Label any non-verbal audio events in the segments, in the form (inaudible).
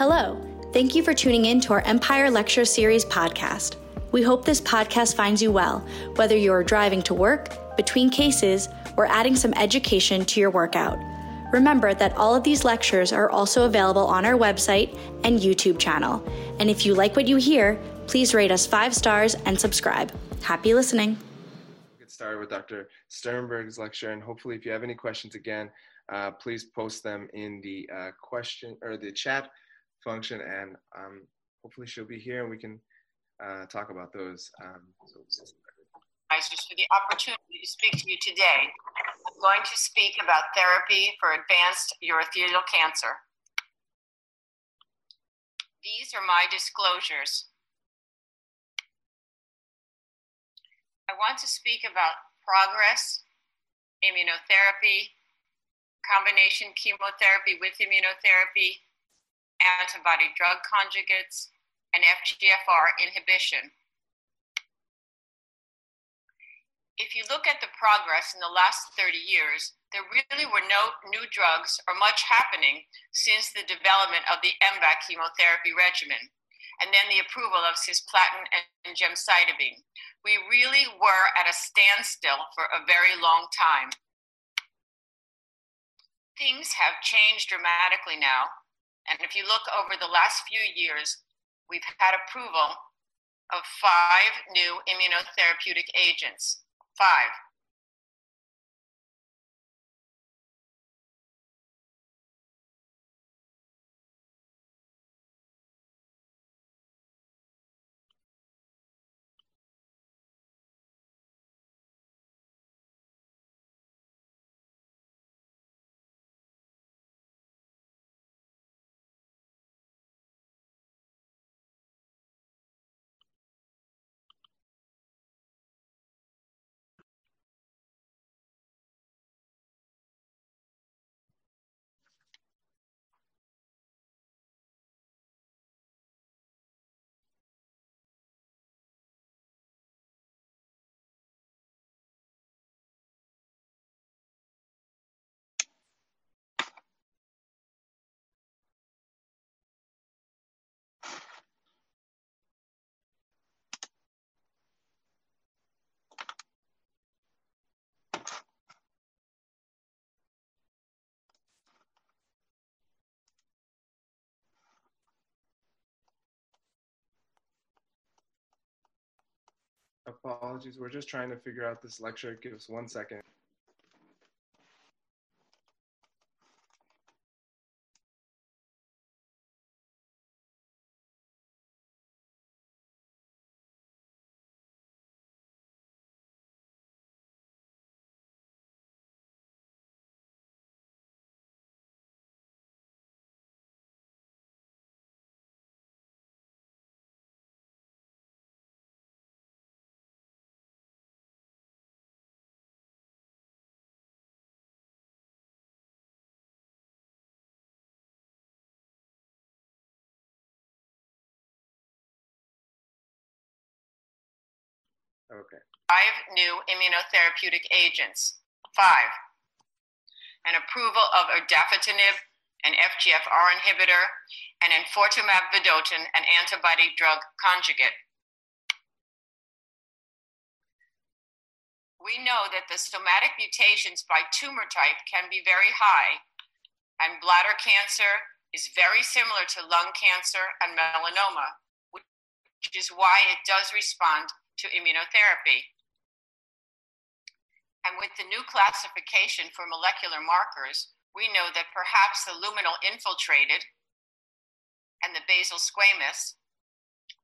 Hello. Thank you for tuning in to our Empire Lecture Series podcast. We hope this podcast finds you well, whether you're driving to work, between cases, or adding some education to your workout. Remember that all of these lectures are also available on our website and YouTube channel. And if you like what you hear, please rate us five stars and subscribe. Happy listening. Get started with Dr. Sternberg's lecture, and hopefully, if you have any questions again, uh, please post them in the uh, question or the chat function, and um, hopefully she'll be here and we can uh, talk about those. Um, so for the opportunity to speak to you today. I'm going to speak about therapy for advanced urothelial cancer. These are my disclosures. I want to speak about progress, immunotherapy, combination chemotherapy with immunotherapy, antibody drug conjugates, and FGFR inhibition. If you look at the progress in the last 30 years, there really were no new drugs or much happening since the development of the MVAC chemotherapy regimen and then the approval of cisplatin and gemcitabine. We really were at a standstill for a very long time. Things have changed dramatically now, and if you look over the last few years, we've had approval of five new immunotherapeutic agents. Five, Apologies, we're just trying to figure out this lecture. Give us one second. Okay. Five new immunotherapeutic agents. Five. An approval of erdafitinib, an FGFR inhibitor, and enfortumab vedotin, an antibody drug conjugate. We know that the somatic mutations by tumor type can be very high, and bladder cancer is very similar to lung cancer and melanoma, which is why it does respond to immunotherapy. And with the new classification for molecular markers, we know that perhaps the luminal infiltrated and the basal squamous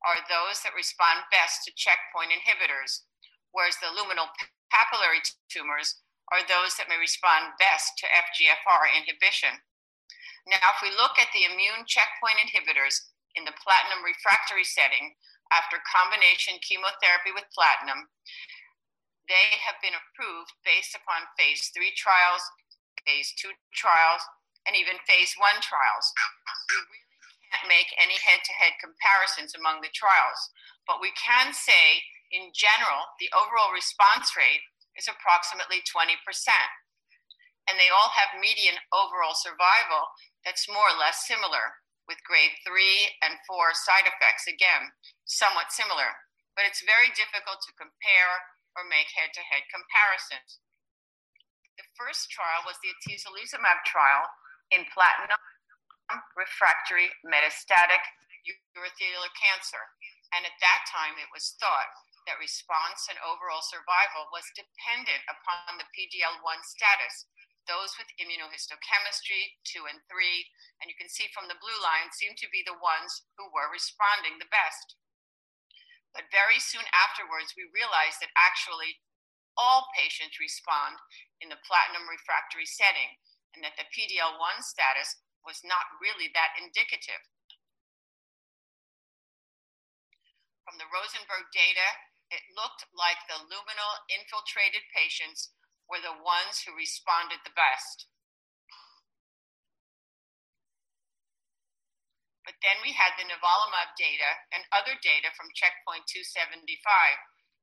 are those that respond best to checkpoint inhibitors, whereas the luminal papillary tumors are those that may respond best to FGFR inhibition. Now, if we look at the immune checkpoint inhibitors in the platinum refractory setting, after combination chemotherapy with platinum. They have been approved based upon phase three trials, phase two trials, and even phase one trials. We really can't make any head to head comparisons among the trials, but we can say in general, the overall response rate is approximately 20%. And they all have median overall survival that's more or less similar. With grade three and four side effects. Again, somewhat similar, but it's very difficult to compare or make head to head comparisons. The first trial was the atezolizumab trial in platinum refractory metastatic urothelial cancer. And at that time, it was thought that response and overall survival was dependent upon the PDL 1 status. Those with immunohistochemistry 2 and 3, and you can see from the blue line, seem to be the ones who were responding the best. But very soon afterwards, we realized that actually all patients respond in the platinum refractory setting, and that the PDL 1 status was not really that indicative. From the Rosenberg data, it looked like the luminal infiltrated patients were the ones who responded the best. But then we had the nivolumab data and other data from CheckMate 275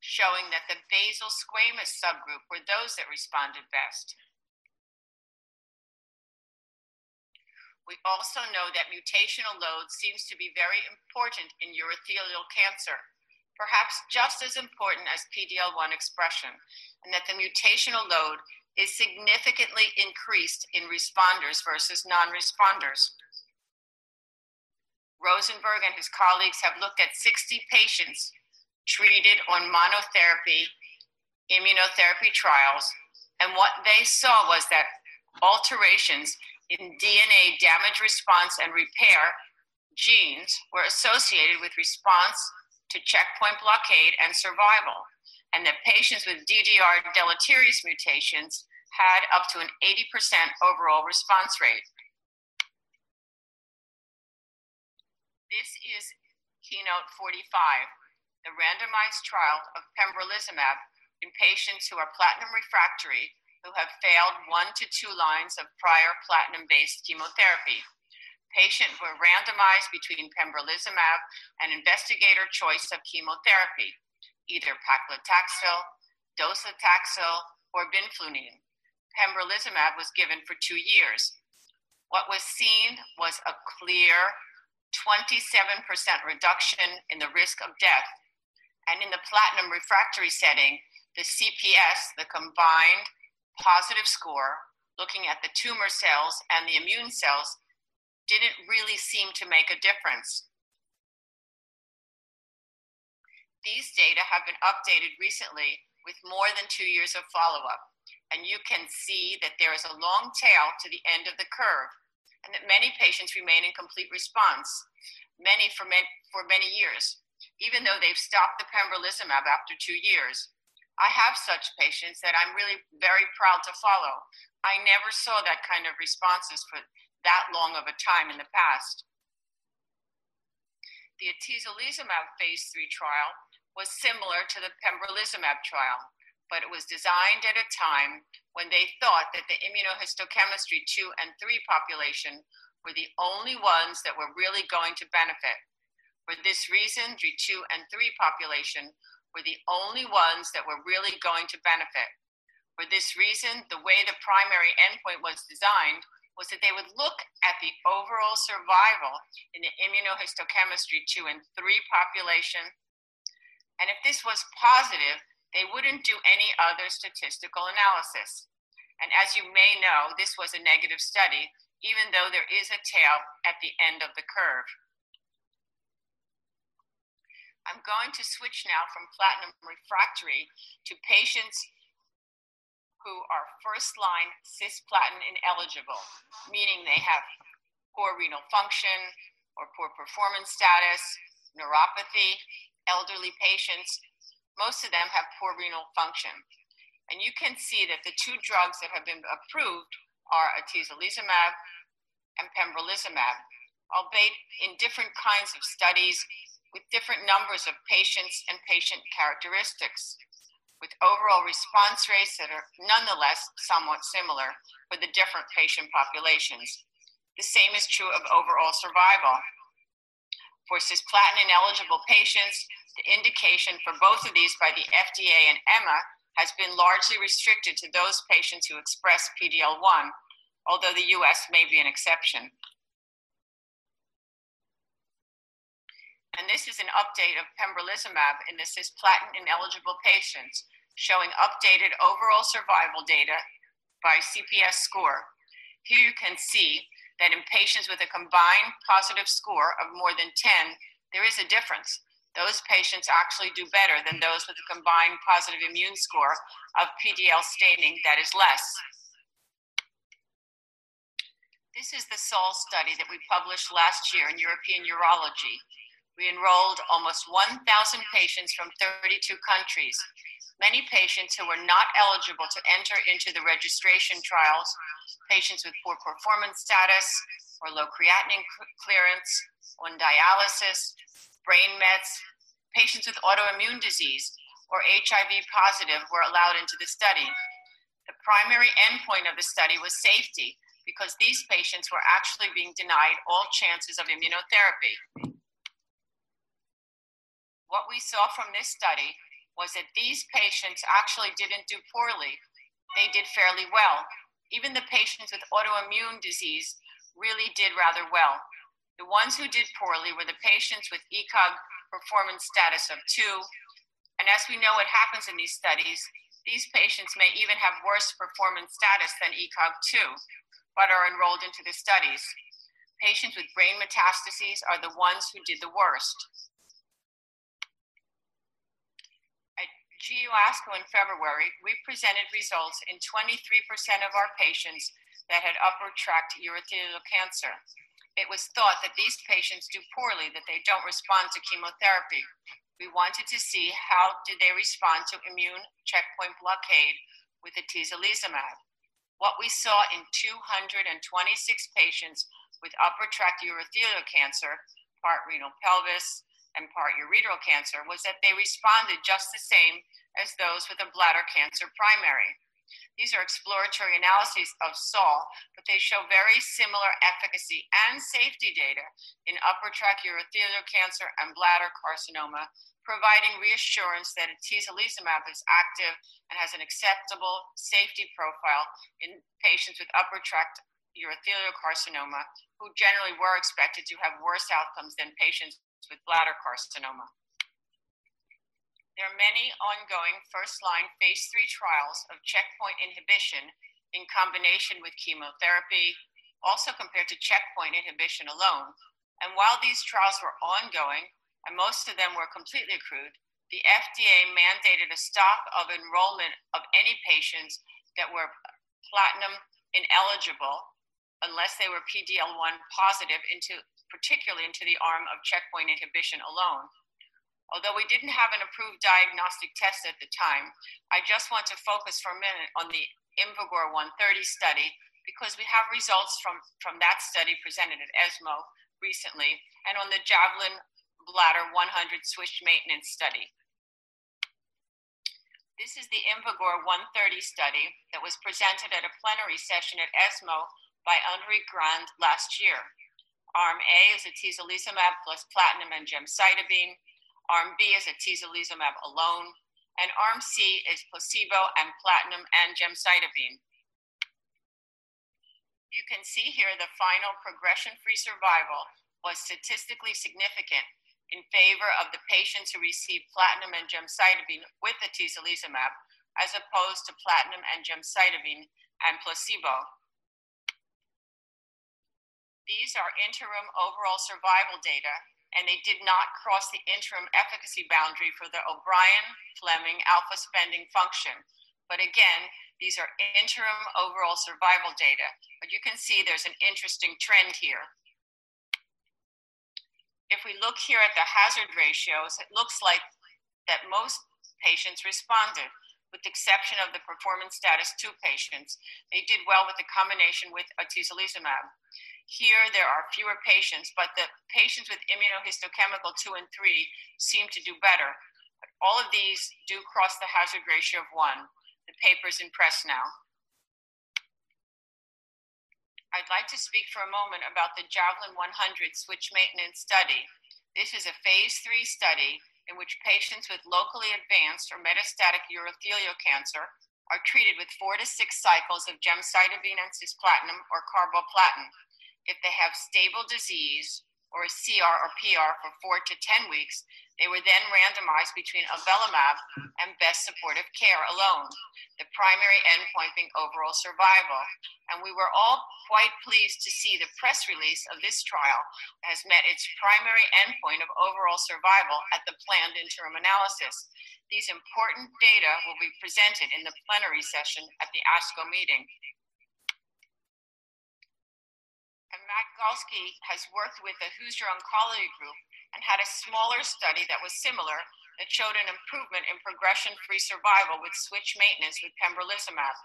showing that the basal squamous subgroup were those that responded best. We also know that mutational load seems to be very important in urothelial cancer perhaps just as important as PDL1 expression, and that the mutational load is significantly increased in responders versus non responders. Rosenberg and his colleagues have looked at 60 patients treated on monotherapy immunotherapy trials, and what they saw was that alterations in DNA damage response and repair genes were associated with response to checkpoint blockade and survival, and that patients with DDR deleterious mutations had up to an 80% overall response rate. This is Keynote 45, the randomized trial of pembrolizumab in patients who are platinum refractory who have failed one to two lines of prior platinum based chemotherapy. Patients were randomized between pembrolizumab and investigator choice of chemotherapy, either paclitaxel, docetaxel, or vinflunine. Pembrolizumab was given for two years. What was seen was a clear 27% reduction in the risk of death. And in the platinum refractory setting, the CPS, the combined positive score, looking at the tumor cells and the immune cells, didn't really seem to make a difference. These data have been updated recently with more than two years of follow up, and you can see that there is a long tail to the end of the curve, and that many patients remain in complete response, many for, many, for many years, even though they've stopped the pembrolizumab after two years. I have such patients that I'm really very proud to follow. I never saw that kind of responses for that long of a time in the past. The atezolizumab phase three trial was similar to the pembrolizumab trial, but it was designed at a time when they thought that the immunohistochemistry 2 and 3 population were the only ones that were really going to benefit. For this reason, the 2 and 3 population were the only ones that were really going to benefit. For this reason, the way the primary endpoint was designed was that they would look at the overall survival in the immunohistochemistry 2 and 3 population. And if this was positive, they wouldn't do any other statistical analysis. And as you may know, this was a negative study, even though there is a tail at the end of the curve. I'm going to switch now from platinum refractory to patients who are first line cisplatin ineligible, meaning they have poor renal function or poor performance status, neuropathy, elderly patients. Most of them have poor renal function. And you can see that the two drugs that have been approved are atezolizumab and pembrolizumab, albeit in different kinds of studies with different numbers of patients and patient characteristics with overall response rates that are nonetheless somewhat similar for the different patient populations. The same is true of overall survival. For cisplatin ineligible patients, the indication for both of these by the FDA and EMA has been largely restricted to those patients who express PDL1, although the US may be an exception. And this is an update of pembrolizumab in the cisplatin ineligible patients, showing updated overall survival data by CPS score. Here you can see that in patients with a combined positive score of more than 10, there is a difference. Those patients actually do better than those with a combined positive immune score of PDL staining that is less. This is the SAUL study that we published last year in European Urology. We enrolled almost 1,000 patients from 32 countries, many patients who were not eligible to enter into the registration trials, patients with poor performance status or low creatinine clearance, on dialysis, brain mets, patients with autoimmune disease or HIV positive were allowed into the study. The primary endpoint of the study was safety because these patients were actually being denied all chances of immunotherapy what we saw from this study was that these patients actually didn't do poorly. They did fairly well. Even the patients with autoimmune disease really did rather well. The ones who did poorly were the patients with ECOG performance status of two. And as we know what happens in these studies, these patients may even have worse performance status than ECOG 2, but are enrolled into the studies. Patients with brain metastases are the ones who did the worst. GU ASCO in February, we presented results in 23% of our patients that had upper tract urothelial cancer. It was thought that these patients do poorly, that they don't respond to chemotherapy. We wanted to see how did they respond to immune checkpoint blockade with atezolizumab. What we saw in 226 patients with upper tract urothelial cancer, part renal pelvis, and part ureteral cancer was that they responded just the same as those with a bladder cancer primary. These are exploratory analyses of SAUL, but they show very similar efficacy and safety data in upper tract urothelial cancer and bladder carcinoma, providing reassurance that atezolizumab is active and has an acceptable safety profile in patients with upper tract urothelial carcinoma, who generally were expected to have worse outcomes than patients with bladder carcinoma. There are many ongoing first line phase three trials of checkpoint inhibition in combination with chemotherapy, also compared to checkpoint inhibition alone. And while these trials were ongoing, and most of them were completely accrued, the FDA mandated a stop of enrollment of any patients that were platinum ineligible unless they were PD-L1 positive into particularly into the arm of checkpoint inhibition alone. Although we didn't have an approved diagnostic test at the time, I just want to focus for a minute on the IMvigor 130 study because we have results from, from that study presented at ESMO recently and on the Javelin Bladder 100 switch maintenance study. This is the IMvigor 130 study that was presented at a plenary session at ESMO by Enrique Grande last year. Arm A is atezolizumab plus platinum and gemcitabine. Arm B is atezolizumab alone. And Arm C is placebo and platinum and gemcitabine. You can see here the final progression-free survival was statistically significant in favor of the patients who received platinum and gemcitabine with the atezolizumab as opposed to platinum and gemcitabine and placebo. These are interim overall survival data, and they did not cross the interim efficacy boundary for the O'Brien Fleming alpha spending function. But again, these are interim overall survival data. But you can see there's an interesting trend here. If we look here at the hazard ratios, it looks like that most patients responded, with the exception of the performance status 2 patients. They did well with the combination with atezolizumab. Here, there are fewer patients, but the patients with immunohistochemical 2 and 3 seem to do better. All of these do cross the hazard ratio of 1. The paper's in press now. I'd like to speak for a moment about the Javelin 100 switch maintenance study. This is a phase three study in which patients with locally advanced or metastatic urothelial cancer are treated with four to six cycles of gemcitabine and cisplatin or carboplatin. If they have stable disease or a CR or PR for four to 10 weeks, they were then randomized between avelumab and best supportive care alone, the primary endpoint being overall survival. And we were all quite pleased to see the press release of this trial has met its primary endpoint of overall survival at the planned interim analysis. These important data will be presented in the plenary session at the ASCO meeting. And Matt Galsky has worked with the Hoosier Oncology Group and had a smaller study that was similar that showed an improvement in progression free survival with switch maintenance with pembrolizumab.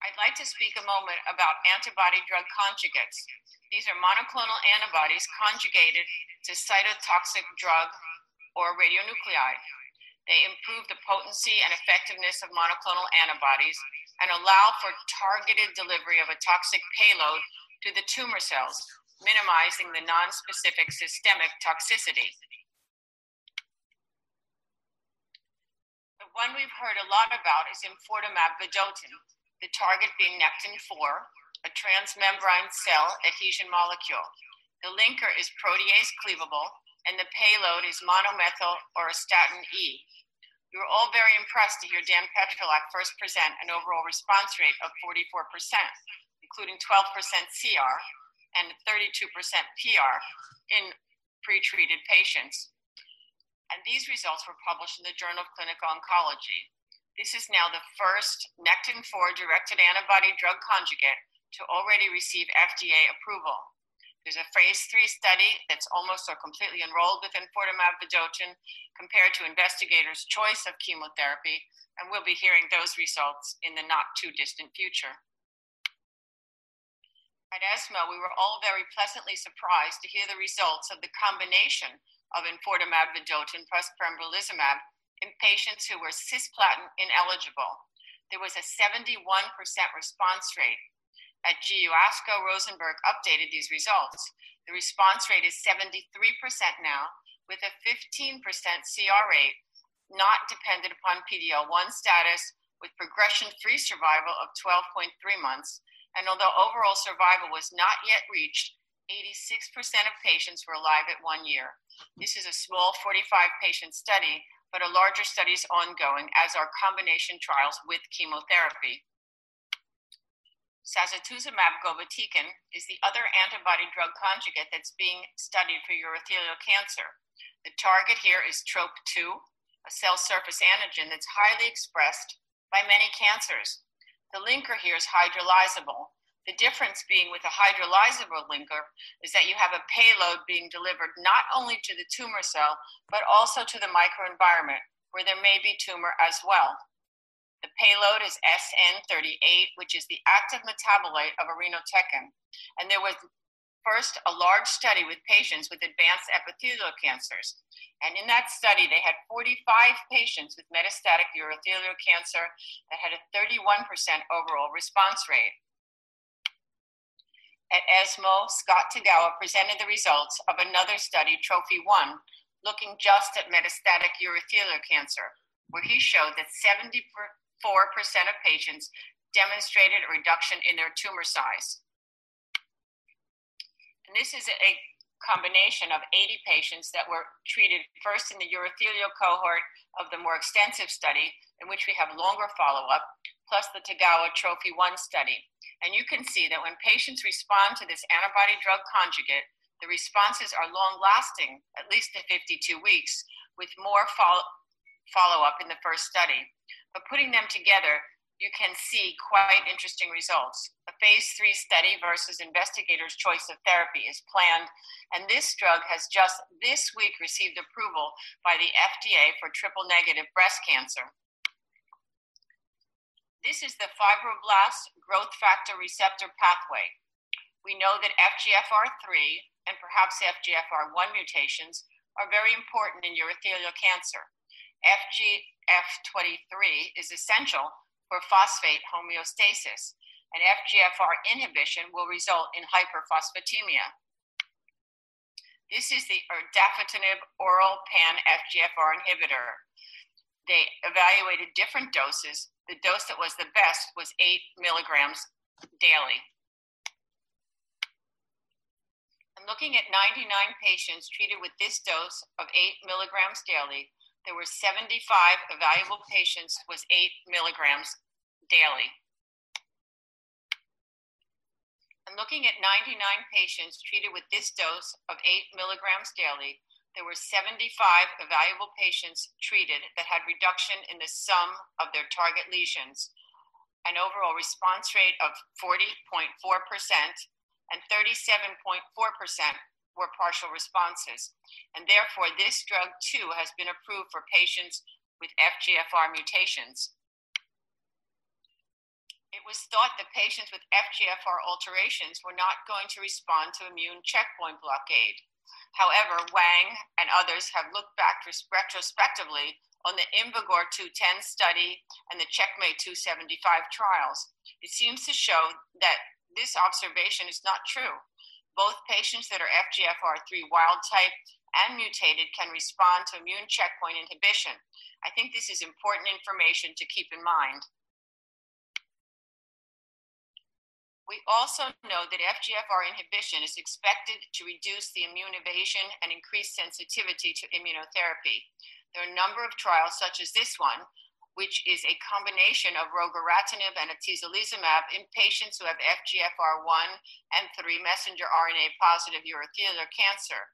I'd like to speak a moment about antibody drug conjugates. These are monoclonal antibodies conjugated to cytotoxic drug or radionuclide. They improve the potency and effectiveness of monoclonal antibodies and allow for targeted delivery of a toxic payload to the tumor cells, minimizing the nonspecific systemic toxicity. The one we've heard a lot about is enfortumab vedotin, the target being Nectin-4, a transmembrane cell adhesion molecule. The linker is protease cleavable, and the payload is monomethyl auristatin E. We were all very impressed to hear Dan Petrylak first present an overall response rate of 44%, including 12% CR and 32% PR in pretreated patients. And these results were published in the Journal of Clinical Oncology. This is now the first Nectin-4 directed antibody drug conjugate to already receive FDA approval. There's a phase three study that's almost or completely enrolled with enfortumab vedotin compared to investigators' choice of chemotherapy, and we'll be hearing those results in the not too distant future. At ESMO, we were all very pleasantly surprised to hear the results of the combination of enfortumab vedotin plus pembrolizumab in patients who were cisplatin ineligible. There was a 71% response rate. At GU ASCO, Rosenberg updated these results. The response rate is 73% now, with a 15% CR rate not dependent upon PD-L1 status, with progression-free survival of 12.3 months and although overall survival was not yet reached, 86% of patients were alive at one year. This is a small 45 patient study, but a larger study is ongoing, as are combination trials with chemotherapy. Sacituzumab govitecan is the other antibody drug conjugate that's being studied for urothelial cancer. The target here is TROP2, a cell surface antigen that's highly expressed by many cancers. The linker here is hydrolyzable. The difference being with a hydrolyzable linker is that you have a payload being delivered not only to the tumor cell, but also to the microenvironment where there may be tumor as well. The payload is SN38, which is the active metabolite of irinotecan. And there was first a large study with patients with advanced epithelial cancers. And in that study, they had 45 patients with metastatic urothelial cancer that had a 31% overall response rate. At ESMO, Scott Tagawa presented the results of another study, Trophy 1, looking just at metastatic urothelial cancer, where he showed that 74% of patients demonstrated a reduction in their tumor size. And this is a combination of 80 patients that were treated first in the urothelial cohort of the more extensive study, in which we have longer follow up, plus the Tagawa Trophy 1 study. And you can see that when patients respond to this antibody drug conjugate, the responses are long lasting, at least to 52 weeks, with more follow up in the first study. But putting them together, you can see quite interesting results. A phase three study versus investigators' choice of therapy is planned, and this drug has just this week received approval by the FDA for triple negative breast cancer. This is the fibroblast growth factor receptor pathway. We know that FGFR3 and perhaps FGFR1 mutations are very important in urothelial cancer. F23 is essential for phosphate homeostasis, and FGFR inhibition will result in hyperphosphatemia. This is the erdafitinib oral pan FGFR inhibitor. They evaluated different doses. The dose that was the best was 8 milligrams daily. I'm looking at 99 patients treated with this dose of 8 milligrams daily there were 75 evaluable patients with 8 milligrams daily. And looking at 99 patients treated with this dose of 8 milligrams daily, there were 75 evaluable patients treated that had reduction in the sum of their target lesions, an overall response rate of 40.4% and 37.4% were partial responses. And therefore, this drug too has been approved for patients with FGFR mutations. It was thought that patients with FGFR alterations were not going to respond to immune checkpoint blockade. However, Wang and others have looked back retrospectively on the IMvigor 210 study and the Checkmate 275 trials. It seems to show that this observation is not true. Both patients that are FGFR3 wild type and mutated can respond to immune checkpoint inhibition. I think this is important information to keep in mind. We also know that FGFR inhibition is expected to reduce the immune evasion and increase sensitivity to immunotherapy. There are a number of trials, such as this one, which is a combination of regorafenib and atezolizumab in patients who have FGFR1 and 3 messenger RNA positive urothelial cancer.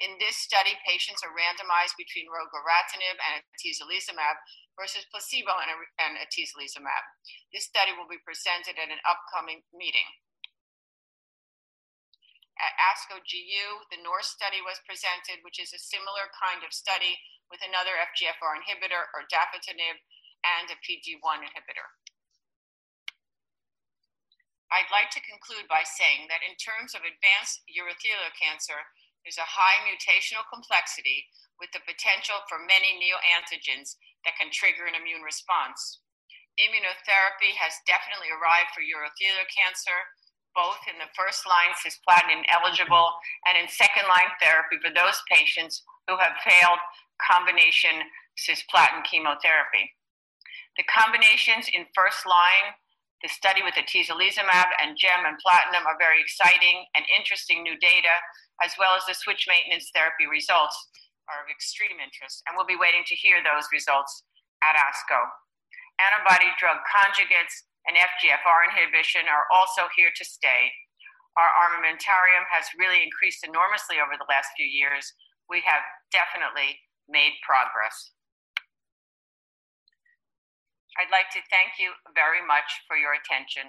In this study, patients are randomized between regorafenib and atezolizumab versus placebo and, and atezolizumab. This study will be presented at an upcoming meeting. At ASCO GU, the NORSE study was presented, which is a similar kind of study with another FGFR inhibitor, erdafitinib, and a PD1 inhibitor. I'd like to conclude by saying that in terms of advanced urothelial cancer, there's a high mutational complexity with the potential for many neoantigens that can trigger an immune response. Immunotherapy has definitely arrived for urothelial cancer, both in the first line cisplatin eligible and in second line therapy for those patients who have failed combination cisplatin chemotherapy. The combinations in first line, the study with atezolizumab and gem and platinum are very exciting and interesting new data, as well as the switch maintenance therapy results are of extreme interest, and we'll be waiting to hear those results at ASCO. Antibody drug conjugates and FGFR inhibition are also here to stay. Our armamentarium has really increased enormously over the last few years. We have definitely made progress. I'd like to thank you very much for your attention.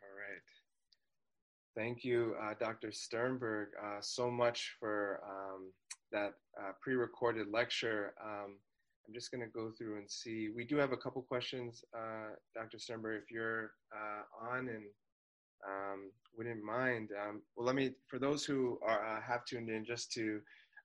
All right. Thank you, uh, Dr. Sternberg, uh, so much for um, that uh, pre-recorded lecture. Um, I'm just going to go through and see. We do have a couple questions, uh, Dr. Sternberg, if you're uh, on and um, wouldn't mind. Um, well, let me, for those who are, uh, have tuned in, just to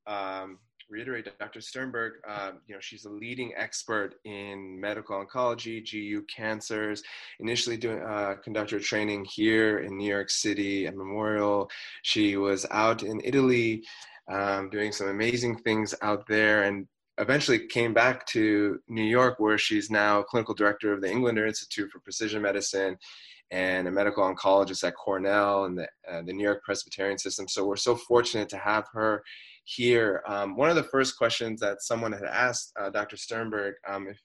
um, reiterate, Dr. Sternberg, uh, you know, she's a leading expert in medical oncology, GU cancers. Initially, doing uh, conductor training here in New York City at Memorial. She was out in Italy, um, doing some amazing things out there, and eventually came back to New York, where she's now clinical director of the Englander Institute for Precision Medicine and a medical oncologist at Cornell and the, uh, the New York Presbyterian System. So we're so fortunate to have her here. Um, one of the first questions that someone had asked uh, Dr. Sternberg, um, if,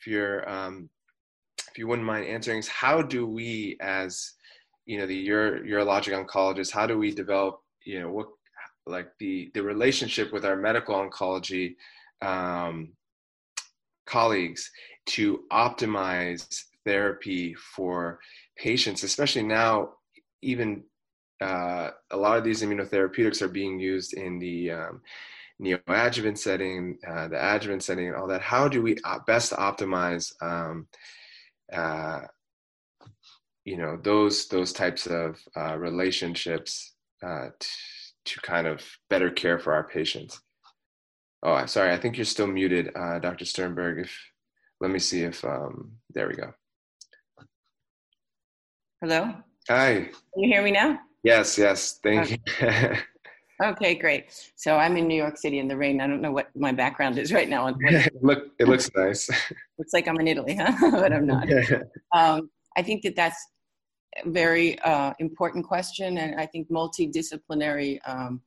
if you're um, if you wouldn't mind answering, is how do we, as you know, the uro- urologic oncologist, how do we develop, you know, what like the the relationship with our medical oncology um, colleagues to optimize therapy for patients, especially now, even uh, a lot of these immunotherapeutics are being used in the um, neoadjuvant setting, uh, the adjuvant setting, and all that. How do we best optimize, um, uh, you know, those those types of uh, relationships uh, t- to kind of better care for our patients? Oh, sorry, I think you're still muted, uh, Dr. Sternberg. If let me see if um, there we go. Hello? Hi. Can you hear me now? Yes, yes. Thank okay. you. (laughs) Okay, great. So I'm in New York City in the rain. I don't know what my background is right now. (laughs) Look, it looks nice. (laughs) looks like I'm in Italy, huh? but I'm not. Um, I think that that's a very uh, important question, and I think multidisciplinary um,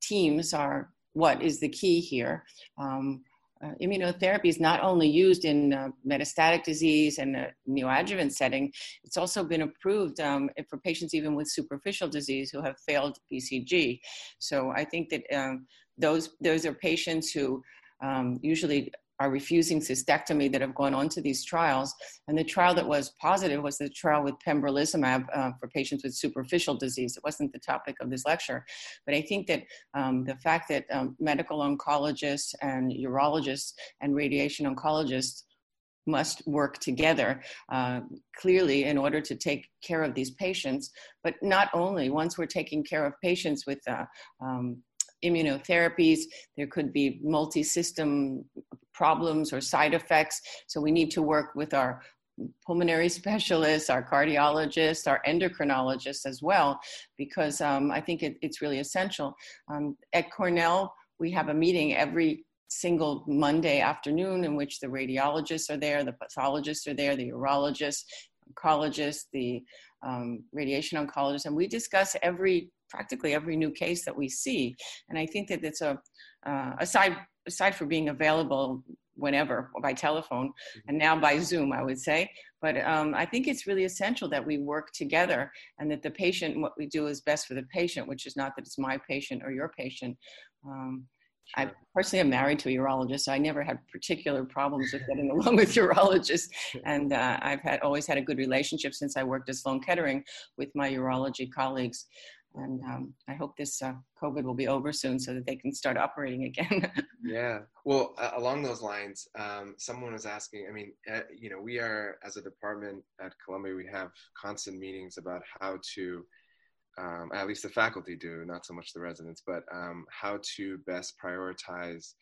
teams are what is the key here. Um, uh, immunotherapy is not only used in uh, metastatic disease and a neoadjuvant setting, it's also been approved um, for patients even with superficial disease who have failed BCG. So I think that um, those, those are patients who um, usually are refusing cystectomy that have gone on to these trials. And the trial that was positive was the trial with pembrolizumab uh, for patients with superficial disease. It wasn't the topic of this lecture. But I think that um, the fact that um, medical oncologists and urologists and radiation oncologists must work together uh, clearly in order to take care of these patients. But not only, once we're taking care of patients with uh, um, immunotherapies, there could be multi system problems or side effects. So we need to work with our pulmonary (laughs) specialists, our cardiologists, our endocrinologists as well, because um, I think it, it's really essential. Um, at Cornell, we have a meeting every single Monday afternoon in which the radiologists are there, the pathologists are there, the urologists, oncologists, the um, radiation oncologists, and we discuss every practically every new case that we see. And I think that it's a uh, aside aside for being available whenever by telephone mm-hmm. and now by zoom i would say but um, i think it's really essential that we work together and that the patient and what we do is best for the patient which is not that it's my patient or your patient um, Sure. I personally am married to a urologist, so I never had particular problems with getting (laughs) along with urologists. And uh, I've had always had a good relationship since I worked at Sloan Kettering with my urology colleagues. And um, I hope this uh, COVID will be over soon so that they can start operating again. (laughs) yeah. Well, uh, along those lines, um, someone was asking. I mean, uh, you know, we are as a department at Columbia, we have constant meetings about how to, um, at least the faculty do, not so much the residents, but um, how to best prioritize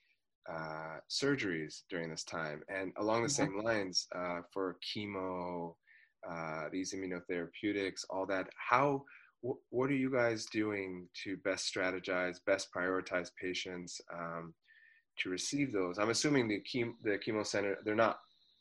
uh, surgeries during this time. And along the mm-hmm. same lines, uh, for chemo, uh, these immunotherapeutics, all that, how what are you guys doing to best strategize, best prioritize patients um, to receive those? I'm assuming the chemo, the chemo center, they're not,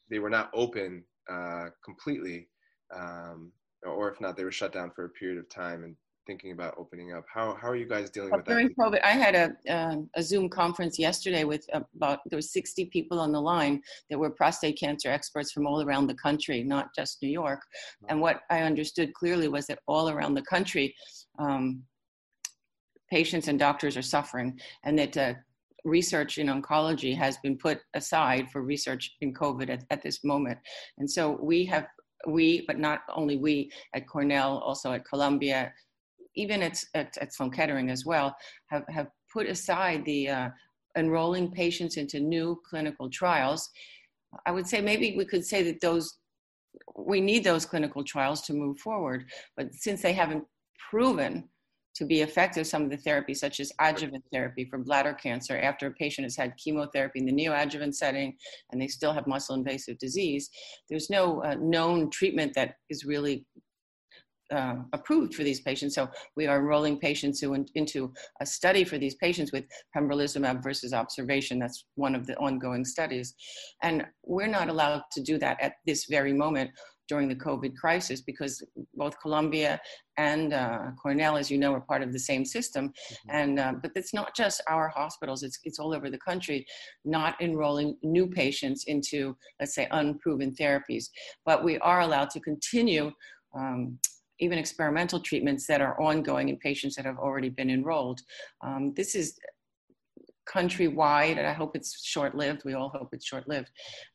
they were not open uh, completely, um, or if not, they were shut down for a period of time. And thinking about opening up. How, how are you guys dealing with during that? During COVID, I had a, uh, a Zoom conference yesterday with about, there were 60 people on the line that were prostate cancer experts from all around the country, not just New York. And what I understood clearly was that all around the country, um, patients and doctors are suffering and that uh, research in oncology has been put aside for research in COVID at, at this moment. And so we have we, but not only we at Cornell, also at Columbia, even at, at, at Sloan Kettering as well, have, have put aside the uh, enrolling patients into new clinical trials. I would say maybe we could say that those we need those clinical trials to move forward, but since they haven't proven to be effective, some of the therapies, such as adjuvant therapy for bladder cancer, after a patient has had chemotherapy in the neoadjuvant setting and they still have muscle invasive disease, there's no uh, known treatment that is really uh, approved for these patients. So we are enrolling patients who in, into a study for these patients with pembrolizumab versus observation. That's one of the ongoing studies. And we're not allowed to do that at this very moment during the COVID crisis because both Columbia and uh, Cornell, as you know, are part of the same system. Mm-hmm. And uh, but it's not just our hospitals; it's it's all over the country, not enrolling new patients into let's say unproven therapies. But we are allowed to continue. Um, even experimental treatments that are ongoing in patients that have already been enrolled. Um, this is countrywide, and I hope it's short lived. We all hope it's short lived.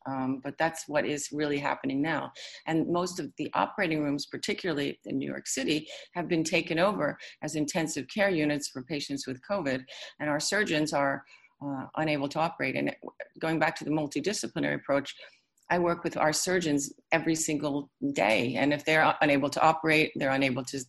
Um, but that's what is really happening now. And most of the operating rooms, particularly in New York City, have been taken over as intensive care units for patients with COVID. And our surgeons are uh, unable to operate. And going back to the multidisciplinary approach, I work with our surgeons every single day. And if they're unable to operate, they're unable to,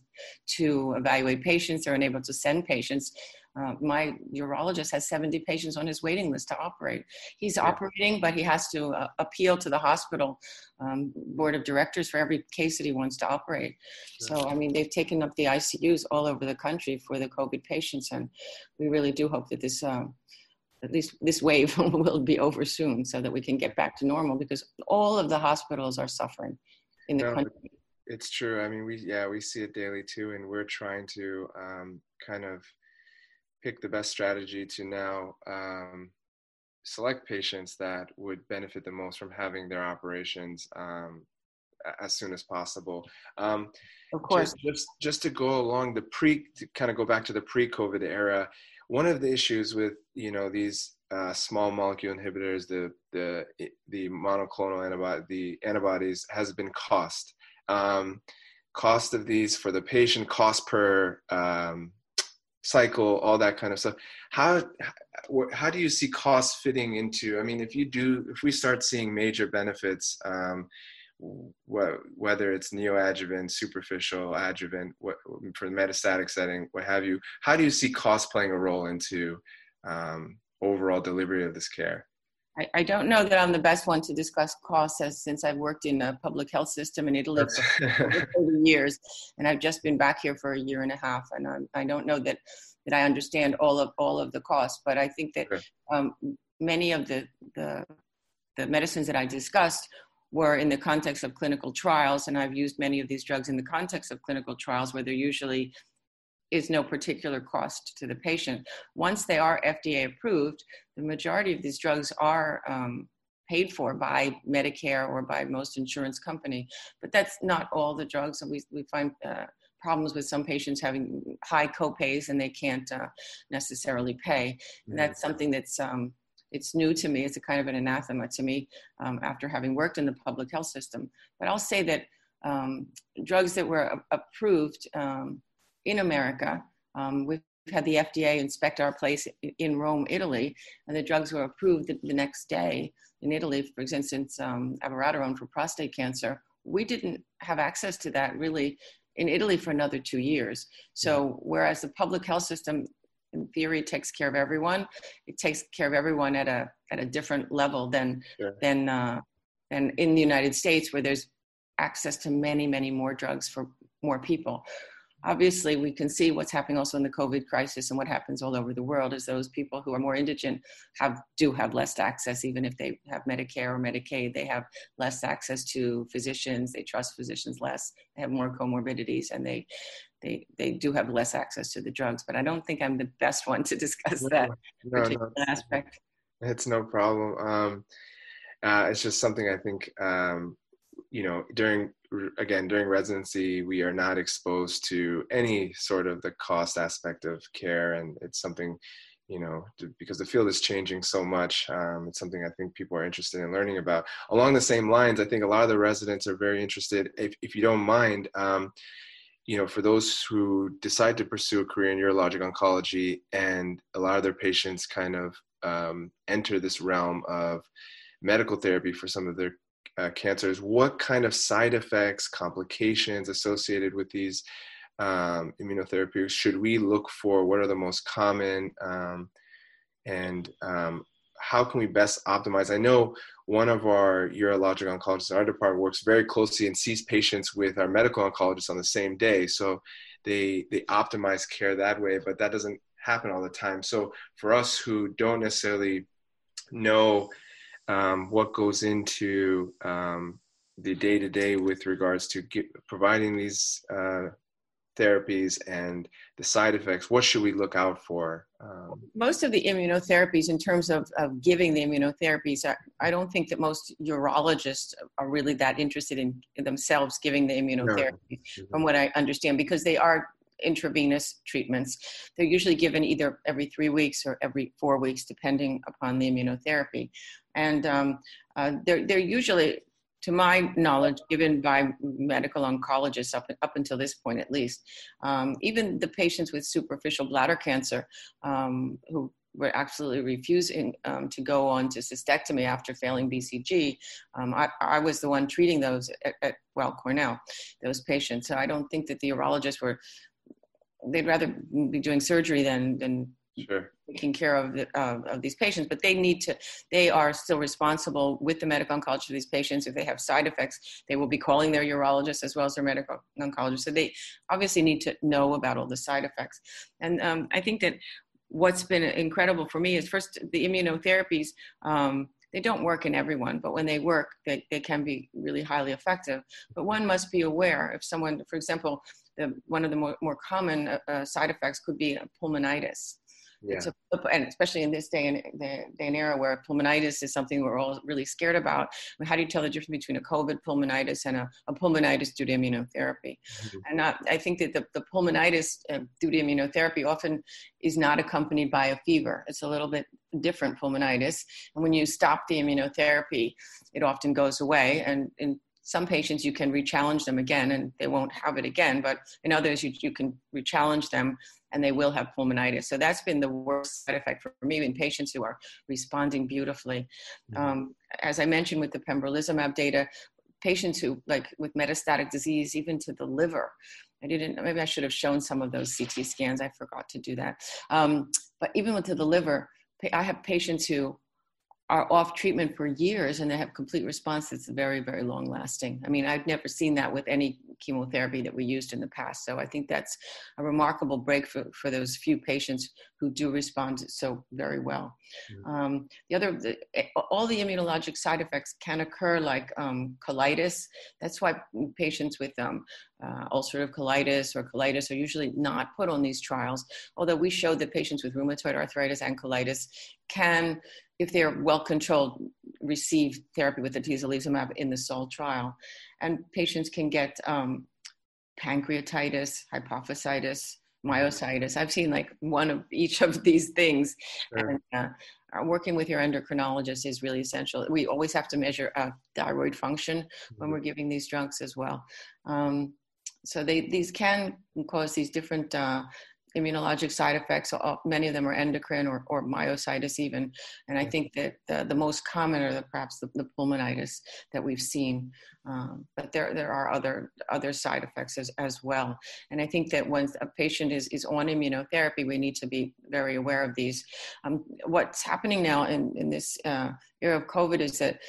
to evaluate patients, they're unable to send patients. Uh, my urologist has 70 patients on his waiting list to operate. He's yeah. operating, but he has to uh, appeal to the hospital um, board of directors for every case that he wants to operate. So, I mean, they've taken up the ICUs all over the country for the COVID patients, and we really do hope that this. Uh, at least this wave (laughs) will be over soon so that we can get back to normal because all of the hospitals are suffering in the no, country. It's true. I mean, we, yeah, we see it daily too, and we're trying to um, kind of pick the best strategy to now um, select patients that would benefit the most from having their operations um, as soon as possible. Um, of course. Just, just, just to go along the pre, to kind of go back to the pre-COVID era, one of the issues with you know these uh, small molecule inhibitors, the the the monoclonal antibody, the antibodies has been cost. Um, cost of these for the patient, cost per um, cycle, all that kind of stuff. How how do you see costs fitting into? I mean, if you do, if we start seeing major benefits, um, whether it's neoadjuvant, superficial, adjuvant, what, for the metastatic setting, what have you, how do you see cost playing a role into um, overall delivery of this care? I, I, don't know that I'm the best one to discuss costs as, since I've worked in a public health system in Italy for (laughs) 30 years, and I've just been back here for a year and a half, and I'm, I do not know that that I understand all of all of the costs, but I think that um, many of the, the the medicines that I discussed were in the context of clinical trials, and I've used many of these drugs in the context of clinical trials where there usually is no particular cost to the patient. Once they are FDA approved, the majority of these drugs are um, paid for by Medicare or by most insurance company. But that's not all the drugs, and we, we find uh, problems with some patients having high copays and they can't uh, necessarily pay. And that's something that's um, it's new to me. It's a kind of an anathema to me um, after having worked in the public health system. But I'll say that um, drugs that were approved um, in America, um, we've had the FDA inspect our place in Rome, Italy, and the drugs were approved the, next day in Italy. For instance, um, abiraterone for prostate cancer. We didn't have access to that really in Italy for another two years. So whereas the public health system in theory takes care of everyone it takes care of everyone at a at a different level than sure. than uh, than in the united states where there's access to many many more drugs for more people obviously we can see what's happening also in the covid crisis and what happens all over the world is those people who are more indigent have do have less access even if they have medicare or medicaid they have less access to physicians they trust physicians less they have more comorbidities and they they they do have less access to the drugs. But I don't think I'm the best one to discuss that no, particular no, aspect. It's no problem. Um, uh, it's just something I think um, you know during again during residency we are not exposed to any sort of the cost aspect of care, and it's something you know, because the field is changing so much. Um, it's something I think people are interested in learning about. Along the same lines, I think a lot of the residents are very interested, if, if you don't mind, um, you know, for those who decide to pursue a career in urologic oncology and a lot of their patients kind of um, enter this realm of medical therapy for some of their uh, cancers, what kind of side effects, complications associated with these um, immunotherapies should we look for? What are the most common? Um, and um, how can we best optimize? I know one of our urologic oncologists in our department works very closely and sees patients with our medical oncologists on the same day. So they they optimize care that way, but that doesn't happen all the time. So for us who don't necessarily know um, what goes into um, the day to day with regards to get, providing these uh, therapies and the side effects what should we look out for um, most of the immunotherapies in terms of, of giving the immunotherapies I, I, don't think that most urologists are really that interested in, in themselves giving the immunotherapy no. Mm-hmm. from what i understand because they are intravenous treatments they're usually given either every three weeks or every four weeks depending upon the immunotherapy and um, uh, they're, they're usually to my knowledge, given by medical oncologists up, up until this point at least, um, even the patients with superficial bladder cancer um, who were absolutely refusing um, to go on to cystectomy after failing BCG, um, I, I, was the one treating those at, at, Weill Cornell, those patients. So I don't think that the urologists were, they'd rather be doing surgery than, than sure. taking care of, the, of these patients, but they need to, they are still responsible with the medical oncologist for these patients. If they have side effects, they will be calling their urologist as well as their medical oncologist. So they obviously need to know about all the side effects. And um, I think that what's been incredible for me is first the immunotherapies. Um, they don't work in everyone, but when they work, they, they can be really highly effective. But one must be aware if someone, for example, the, one of the more, more common uh, uh side effects could be pulmonitis. Yeah. A, and especially in this day and, day and era where pulmonitis is something we're all really scared about. I mean, how do you tell the difference between a COVID pulmonitis and a, a pulmonitis due to immunotherapy? Mm-hmm. And I, I, think that the, the pulmonitis uh, due to immunotherapy often is not accompanied by a fever. It's a little bit different pulmonitis. And when you stop the immunotherapy, it often goes away. And in some patients you can re-challenge them again and they won't have it again but in others you, you can re-challenge them and they will have pulmonitis so that's been the worst side effect for me in patients who are responding beautifully. Mm-hmm. um, as i mentioned with the pembrolizumab data patients who like with metastatic disease even to the liver i didn't maybe i should have shown some of those ct scans i forgot to do that. Um, but even with to the liver i have patients who are off treatment for years and they have complete response that's very, very long lasting. I mean, I've never seen that with any chemotherapy that we used in the past. So I think that's a remarkable break for, for those few patients who do respond so very well. Mm-hmm. Um, the other, the, all the immunologic side effects can occur like um, colitis. That's why patients with um, uh, ulcerative colitis or colitis are usually not put on these trials, although we showed that patients with rheumatoid arthritis and colitis can if they're well controlled, receive therapy with atezolizumab in the SAUL trial. And patients can get um, pancreatitis, hypophysitis, myositis. I've seen like one of each of these things. Sure. And, uh, working with your endocrinologist is really essential. We always have to measure uh, thyroid function mm-hmm. when we're giving these drugs as well. Um, so they, these can cause these different uh, immunologic side effects. Many of them are endocrine or, or myositis even. And I think that the, the most common are the, perhaps the, the pulmonitis that we've seen. Um, but there, there are other, other side effects as, as well. And I think that when a patient is, is on immunotherapy, we need to be very aware of these. Um, what's happening now in, in this uh, era of COVID is that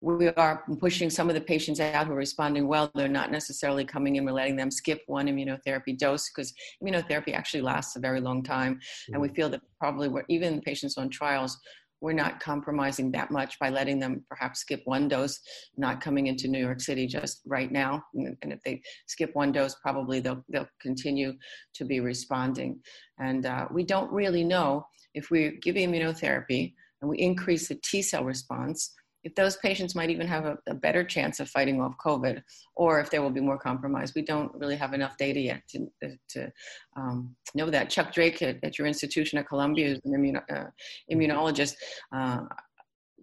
we are pushing some of the patients out who are responding well. They're not necessarily coming in. We're letting them skip one immunotherapy dose because immunotherapy actually lasts a very long time. Mm-hmm. And we feel that probably we're, even patients on trials, we're not compromising that much by letting them perhaps skip one dose, not coming into New York City just right now. And if they skip one dose, probably they'll, they'll continue to be responding. And uh, we don't really know if we give immunotherapy and we increase the T cell response if those patients might even have a, a, better chance of fighting off COVID, or if they will be more compromised. We don't really have enough data yet to, to um, know that. Chuck Drake at, at, your institution at Columbia, is an immuno, uh, immunologist, uh,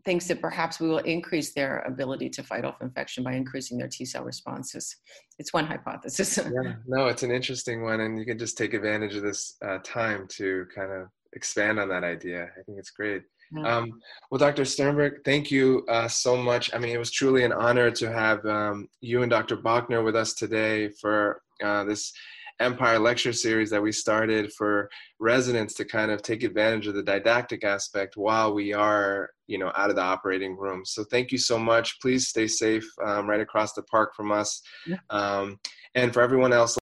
thinks that perhaps we will increase their ability to fight off infection by increasing their T cell responses. It's one hypothesis. (laughs) yeah, no, it's an interesting one, and you can just take advantage of this uh, time to kind of expand on that idea. I think it's great. Um, well, Dr. Sternberg, thank you uh, so much. I mean, it was truly an honor to have um, you and Dr. Bochner with us today for uh, this Empire lecture series that we started for residents to kind of take advantage of the didactic aspect while we are, you know, out of the operating room. So thank you so much. Please stay safe um, right across the park from us. Yeah. Um, and for everyone else,